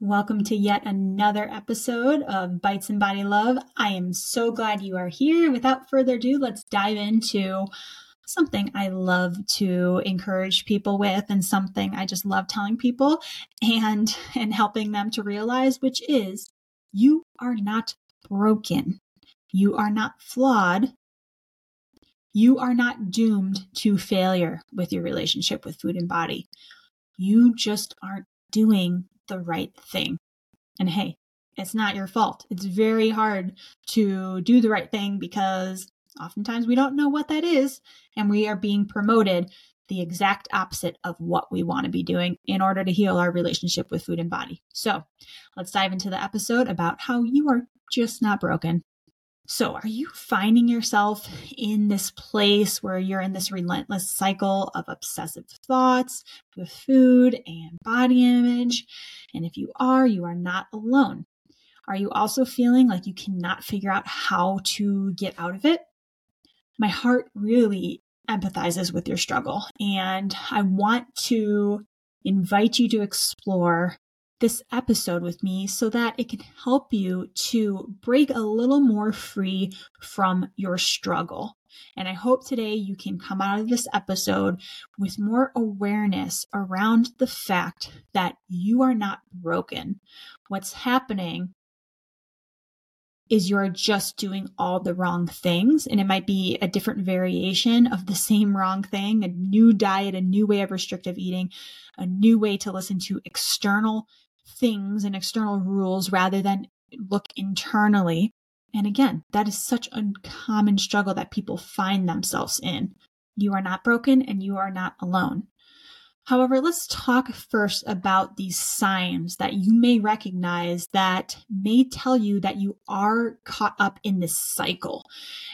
Welcome to yet another episode of Bites and Body Love. I am so glad you are here. Without further ado, let's dive into something I love to encourage people with and something I just love telling people and and helping them to realize which is you are not broken. You are not flawed. You are not doomed to failure with your relationship with food and body. You just aren't doing the right thing. And hey, it's not your fault. It's very hard to do the right thing because oftentimes we don't know what that is and we are being promoted the exact opposite of what we want to be doing in order to heal our relationship with food and body. So, let's dive into the episode about how you are just not broken so, are you finding yourself in this place where you're in this relentless cycle of obsessive thoughts with food and body image? And if you are, you are not alone. Are you also feeling like you cannot figure out how to get out of it? My heart really empathizes with your struggle, and I want to invite you to explore this episode with me so that it can help you to break a little more free from your struggle. And I hope today you can come out of this episode with more awareness around the fact that you are not broken. What's happening is you're just doing all the wrong things. And it might be a different variation of the same wrong thing, a new diet, a new way of restrictive eating, a new way to listen to external things and external rules rather than look internally. And again, that is such a common struggle that people find themselves in. You are not broken and you are not alone. However, let's talk first about these signs that you may recognize that may tell you that you are caught up in this cycle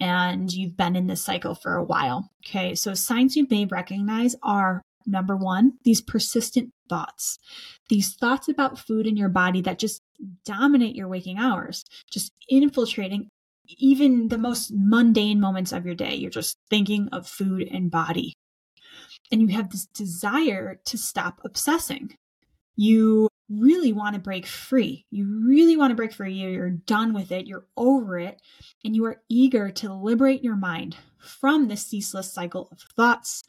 and you've been in this cycle for a while. Okay, so signs you may recognize are Number one, these persistent thoughts, these thoughts about food in your body that just dominate your waking hours, just infiltrating even the most mundane moments of your day. You're just thinking of food and body. And you have this desire to stop obsessing. You really want to break free. You really want to break free. You're done with it. You're over it. And you are eager to liberate your mind from this ceaseless cycle of thoughts,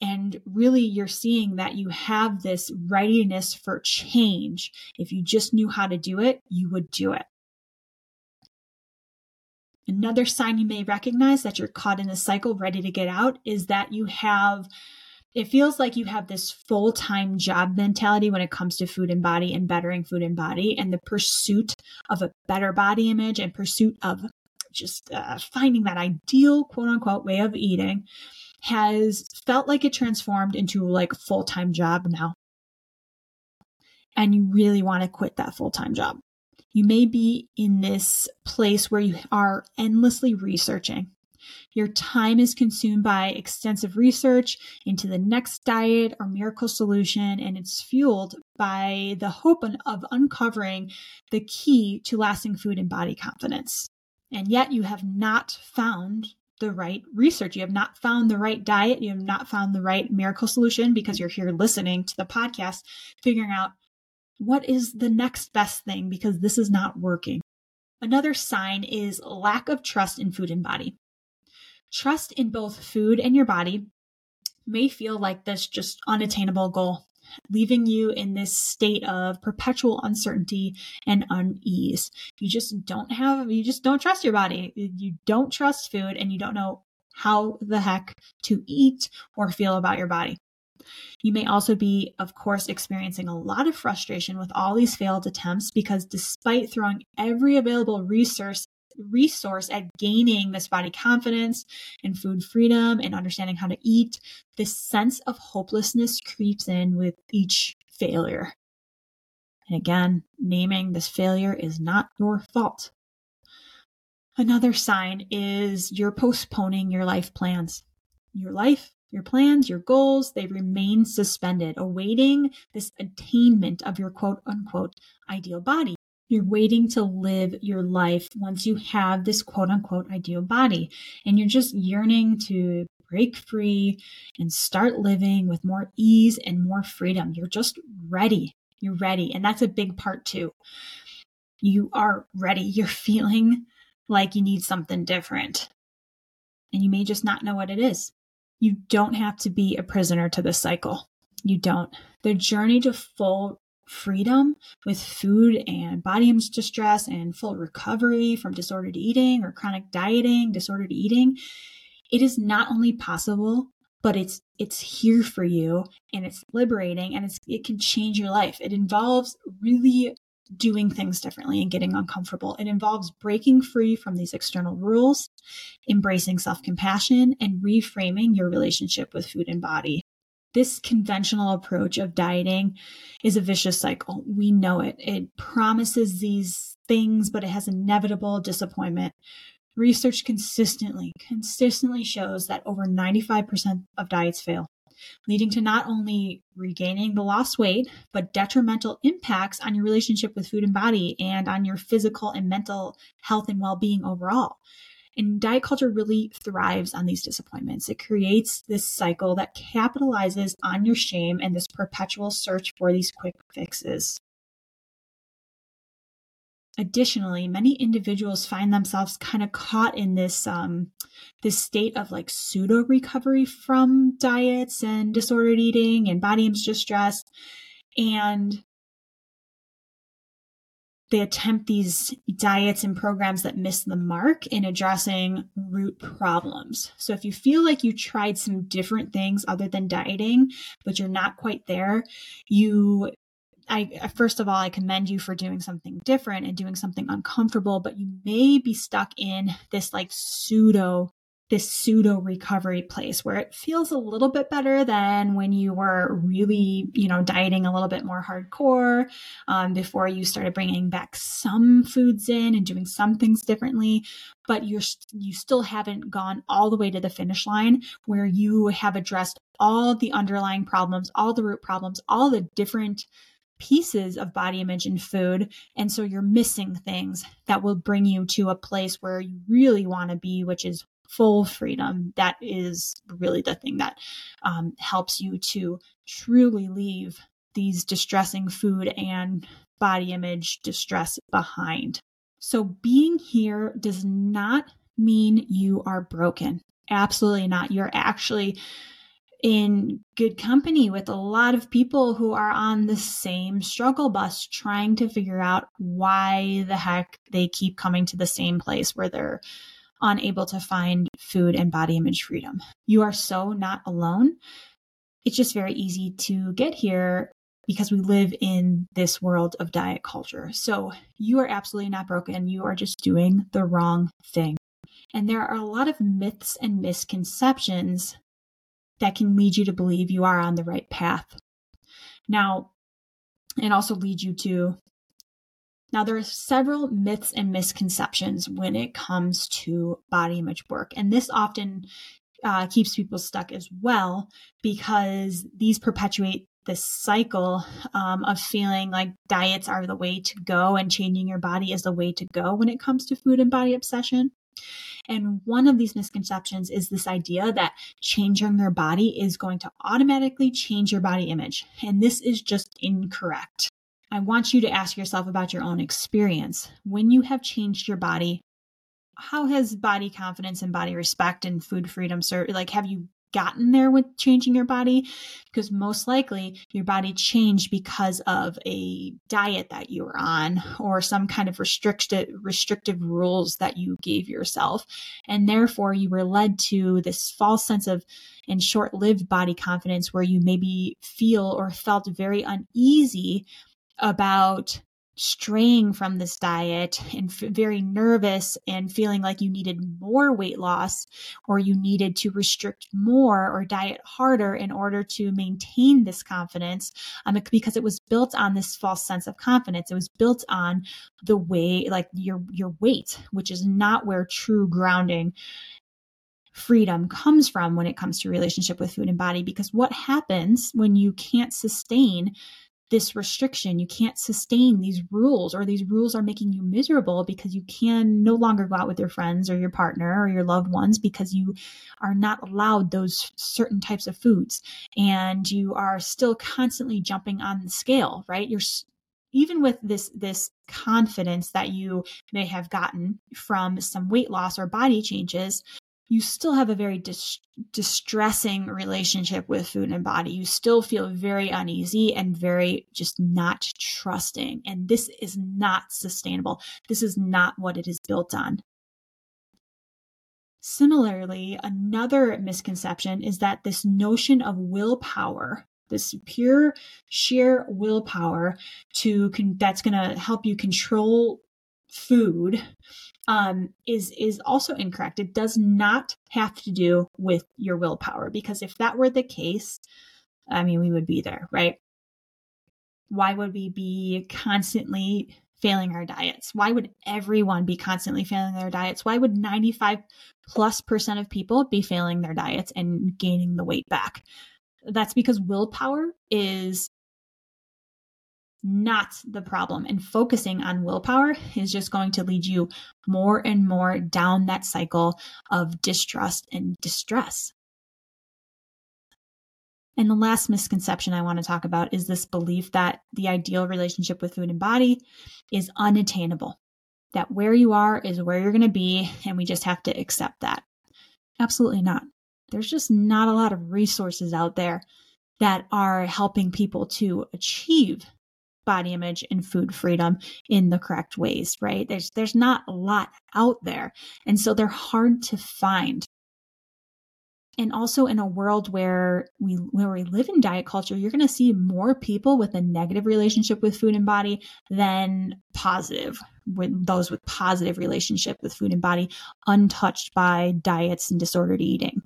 and really, you're seeing that you have this readiness for change. If you just knew how to do it, you would do it. Another sign you may recognize that you're caught in a cycle, ready to get out, is that you have, it feels like you have this full time job mentality when it comes to food and body and bettering food and body and the pursuit of a better body image and pursuit of just uh, finding that ideal quote unquote way of eating has felt like it transformed into like a full time job now. And you really want to quit that full time job. You may be in this place where you are endlessly researching. Your time is consumed by extensive research into the next diet or miracle solution, and it's fueled by the hope of uncovering the key to lasting food and body confidence. And yet, you have not found the right research. You have not found the right diet. You have not found the right miracle solution because you're here listening to the podcast, figuring out what is the next best thing because this is not working. Another sign is lack of trust in food and body. Trust in both food and your body may feel like this just unattainable goal leaving you in this state of perpetual uncertainty and unease. You just don't have, you just don't trust your body. You don't trust food and you don't know how the heck to eat or feel about your body. You may also be, of course, experiencing a lot of frustration with all these failed attempts because despite throwing every available resource resource at gaining this body confidence and food freedom and understanding how to eat, this sense of hopelessness creeps in with each failure. And again, naming this failure is not your fault. Another sign is you're postponing your life plans. Your life, your plans, your goals, they remain suspended, awaiting this attainment of your quote unquote ideal body. You're waiting to live your life once you have this quote unquote ideal body. And you're just yearning to break free and start living with more ease and more freedom. You're just ready. You're ready. And that's a big part too. You are ready. You're feeling like you need something different. And you may just not know what it is. You don't have to be a prisoner to this cycle. You don't. The journey to full freedom with food and body image distress and full recovery from disordered eating or chronic dieting, disordered eating, it is not only possible, but it's it's here for you and it's liberating and it's it can change your life. It involves really doing things differently and getting uncomfortable. It involves breaking free from these external rules, embracing self compassion, and reframing your relationship with food and body. This conventional approach of dieting is a vicious cycle. We know it. It promises these things, but it has inevitable disappointment. Research consistently, consistently shows that over 95% of diets fail leading to not only regaining the lost weight, but detrimental impacts on your relationship with food and body and on your physical and mental health and well being overall. And diet culture really thrives on these disappointments. It creates this cycle that capitalizes on your shame and this perpetual search for these quick fixes. Additionally, many individuals find themselves kind of caught in this um, this state of like pseudo recovery from diets and disordered eating and body image distress, and they attempt these diets and programs that miss the mark in addressing root problems. So if you feel like you tried some different things other than dieting, but you're not quite there, you I first of all, I commend you for doing something different and doing something uncomfortable, but you may be stuck in this like pseudo this pseudo recovery place where it feels a little bit better than when you were really, you know, dieting a little bit more hardcore um, before you started bringing back some foods in and doing some things differently. But you're you still haven't gone all the way to the finish line where you have addressed all the underlying problems, all the root problems, all the different pieces of body image and food. And so you're missing things that will bring you to a place where you really want to be, which is full freedom. That is really the thing that um, helps you to truly leave these distressing food and body image distress behind. So being here does not mean you are broken. Absolutely not. You're actually in good company with a lot of people who are on the same struggle bus trying to figure out why the heck they keep coming to the same place where they're unable to find food and body image freedom. You are so not alone. It's just very easy to get here because we live in this world of diet culture. So you are absolutely not broken. You are just doing the wrong thing. And there are a lot of myths and misconceptions that can lead you to believe you are on the right path. Now, and also lead you to. Now, there are several myths and misconceptions when it comes to body image work, and this often uh, keeps people stuck as well because these perpetuate this cycle um, of feeling like diets are the way to go and changing your body is the way to go when it comes to food and body obsession. And one of these misconceptions is this idea that changing your body is going to automatically change your body image. And this is just incorrect. I want you to ask yourself about your own experience. When you have changed your body, how has body confidence and body respect and food freedom served? Like, have you gotten there with changing your body because most likely your body changed because of a diet that you were on or some kind of restricted restrictive rules that you gave yourself and therefore you were led to this false sense of and short-lived body confidence where you maybe feel or felt very uneasy about straying from this diet and f- very nervous and feeling like you needed more weight loss or you needed to restrict more or diet harder in order to maintain this confidence um, because it was built on this false sense of confidence. It was built on the way like your your weight which is not where true grounding freedom comes from when it comes to relationship with food and body. Because what happens when you can't sustain this restriction. You can't sustain these rules, or these rules are making you miserable because you can no longer go out with your friends or your partner or your loved ones because you are not allowed those certain types of foods. And you are still constantly jumping on the scale, right? You're even with this this confidence that you may have gotten from some weight loss or body changes you still have a very dis- distressing relationship with food and body. You still feel very uneasy and very just not trusting. And this is not sustainable. This is not what it is built on. Similarly, another misconception is that this notion of willpower, this pure sheer willpower to con- that's going to help you control food um, is is also incorrect. It does not have to do with your willpower because if that were the case, I mean, we would be there, right? Why would we be constantly failing our diets? Why would everyone be constantly failing their diets? Why would 95 plus percent of people be failing their diets and gaining the weight back? That's because willpower is not the problem. And focusing on willpower is just going to lead you more and more down that cycle of distrust and distress. And the last misconception I want to talk about is this belief that the ideal relationship with food and body is unattainable, that where you are is where you're going to be, and we just have to accept that. Absolutely not. There's just not a lot of resources out there that are helping people to achieve body image and food freedom in the correct ways, right? There's there's not a lot out there. And so they're hard to find. And also in a world where we where we live in diet culture, you're going to see more people with a negative relationship with food and body than positive, with those with positive relationship with food and body untouched by diets and disordered eating.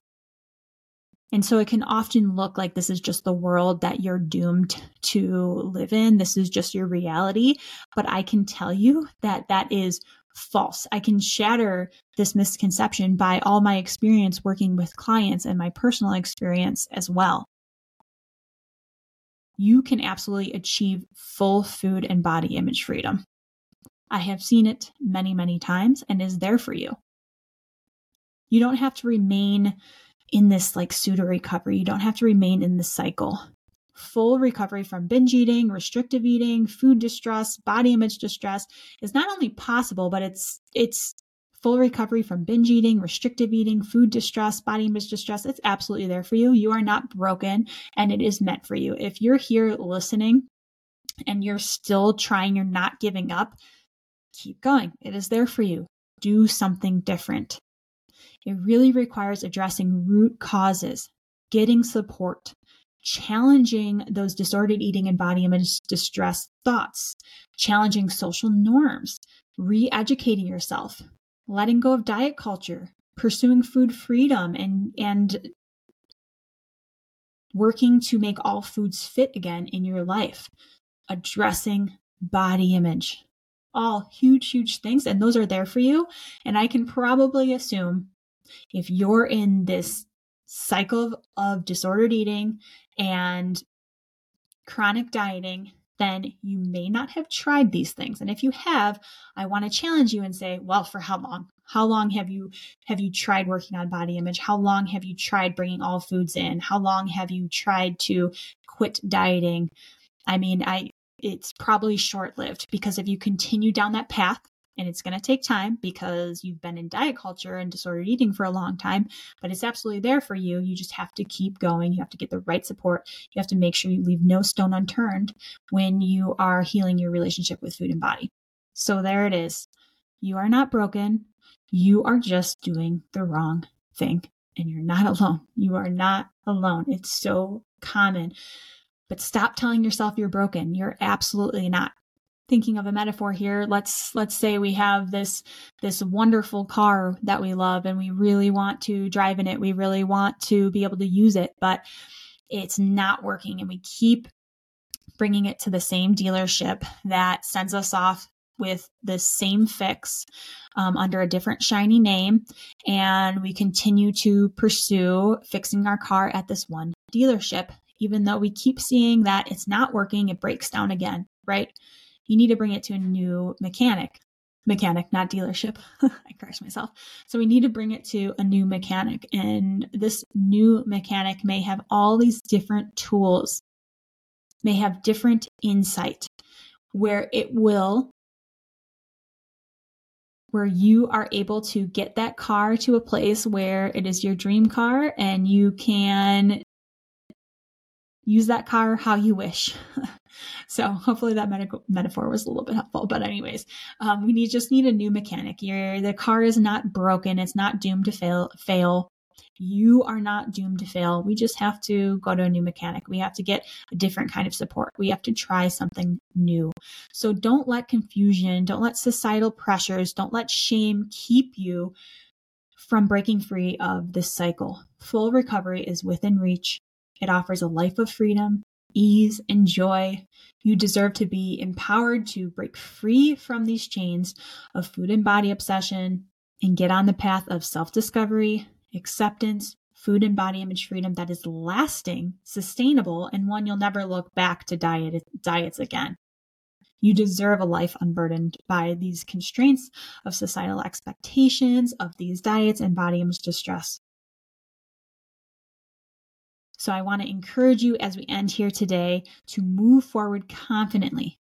And so it can often look like this is just the world that you're doomed to live in. This is just your reality. But I can tell you that that is false. I can shatter this misconception by all my experience working with clients and my personal experience as well. You can absolutely achieve full food and body image freedom. I have seen it many, many times and is there for you. You don't have to remain in this like pseudo recovery. You don't have to remain in the cycle. Full recovery from binge eating, restrictive eating, food distress, body image distress is not only possible, but it's it's full recovery from binge eating, restrictive eating, food distress, body image distress. It's absolutely there for you. You are not broken and it is meant for you. If you're here listening and you're still trying, you're not giving up, keep going. It is there for you. Do something different. It really requires addressing root causes, getting support, challenging those disordered eating and body image distress thoughts, challenging social norms, re educating yourself, letting go of diet culture, pursuing food freedom, and, and working to make all foods fit again in your life, addressing body image. All huge, huge things, and those are there for you. And I can probably assume if you're in this cycle of disordered eating and chronic dieting, then you may not have tried these things. And if you have, I want to challenge you and say, well, for how long? How long have you have you tried working on body image? How long have you tried bringing all foods in? How long have you tried to quit dieting? I mean, I it's probably short-lived because if you continue down that path and it's going to take time because you've been in diet culture and disordered eating for a long time, but it's absolutely there for you. You just have to keep going. You have to get the right support. You have to make sure you leave no stone unturned when you are healing your relationship with food and body. So there it is. You are not broken. You are just doing the wrong thing. And you're not alone. You are not alone. It's so common. But stop telling yourself you're broken. You're absolutely not thinking of a metaphor here. Let's let's say we have this this wonderful car that we love and we really want to drive in it. We really want to be able to use it but it's not working and we keep bringing it to the same dealership that sends us off with the same fix um, under a different shiny name. And we continue to pursue fixing our car at this one dealership Even though we keep seeing that it's not working, it breaks down again, right? You need to bring it to a new mechanic. Mechanic, not dealership. I crashed myself. So we need to bring it to a new mechanic. And this new mechanic may have all these different tools, may have different insight where it will where you are able to get that car to a place where it is your dream car and you can use that car how you wish. so hopefully that metaphor was a little bit helpful. But anyways, um, we need just need a new mechanic. Your the car is not broken. It's not doomed to fail. Fail. You are not doomed to fail. We just have to go to a new mechanic. We have to get a different kind of support. We have to try something new. So don't let confusion, don't let societal pressures, don't let shame keep you from breaking free of this cycle. Full recovery is within reach. It offers a life of freedom, ease, and joy. You deserve to be empowered to break free from these chains of food and body obsession and get on the path of self discovery, acceptance, food and body image freedom that is lasting, sustainable, and one you'll never look back to diet, diets again. You deserve a life unburdened by these constraints of societal expectations of these diets and body image distress. So I want to encourage you as we end here today to move forward confidently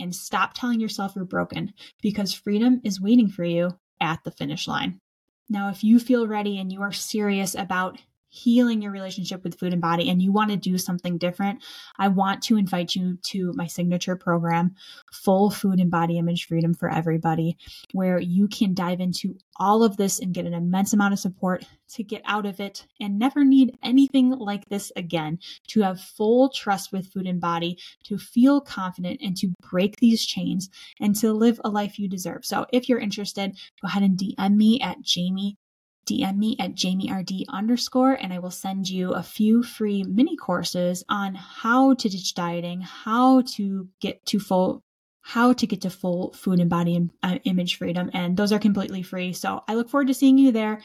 and stop telling yourself you're broken because freedom is waiting for you at the finish line. Now, if you feel ready and you are serious about healing your relationship with food and body and you want to do something different, I want to invite you to my signature program, Full Food and Body Image Freedom for Everybody, where you can dive into all of this and get an immense amount of support to get out of it and never need anything like this again, to have full trust with food and body, to feel confident and to break these chains and to live a life you deserve. So if you're interested, go ahead and DM me at Jamie DM me at JamieRD underscore, and I will send you a few free mini courses on how to ditch dieting, how to get to full how to get to full food and body uh, image freedom. And those are completely free. So I look forward to seeing you there.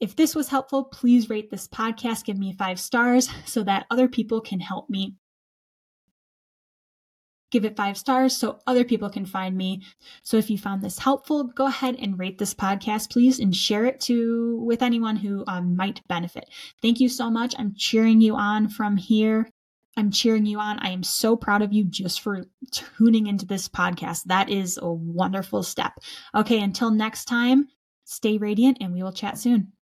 If this was helpful, please rate this podcast, give me five stars so that other people can help me give it five stars so other people can find me. So if you found this helpful, go ahead and rate this podcast, please, and share it to with anyone who um, might benefit. Thank you so much. I'm cheering you on from here. I'm cheering you on. I am so proud of you just for tuning into this podcast. That is a wonderful step. Okay, until next time, stay radiant and we will chat soon.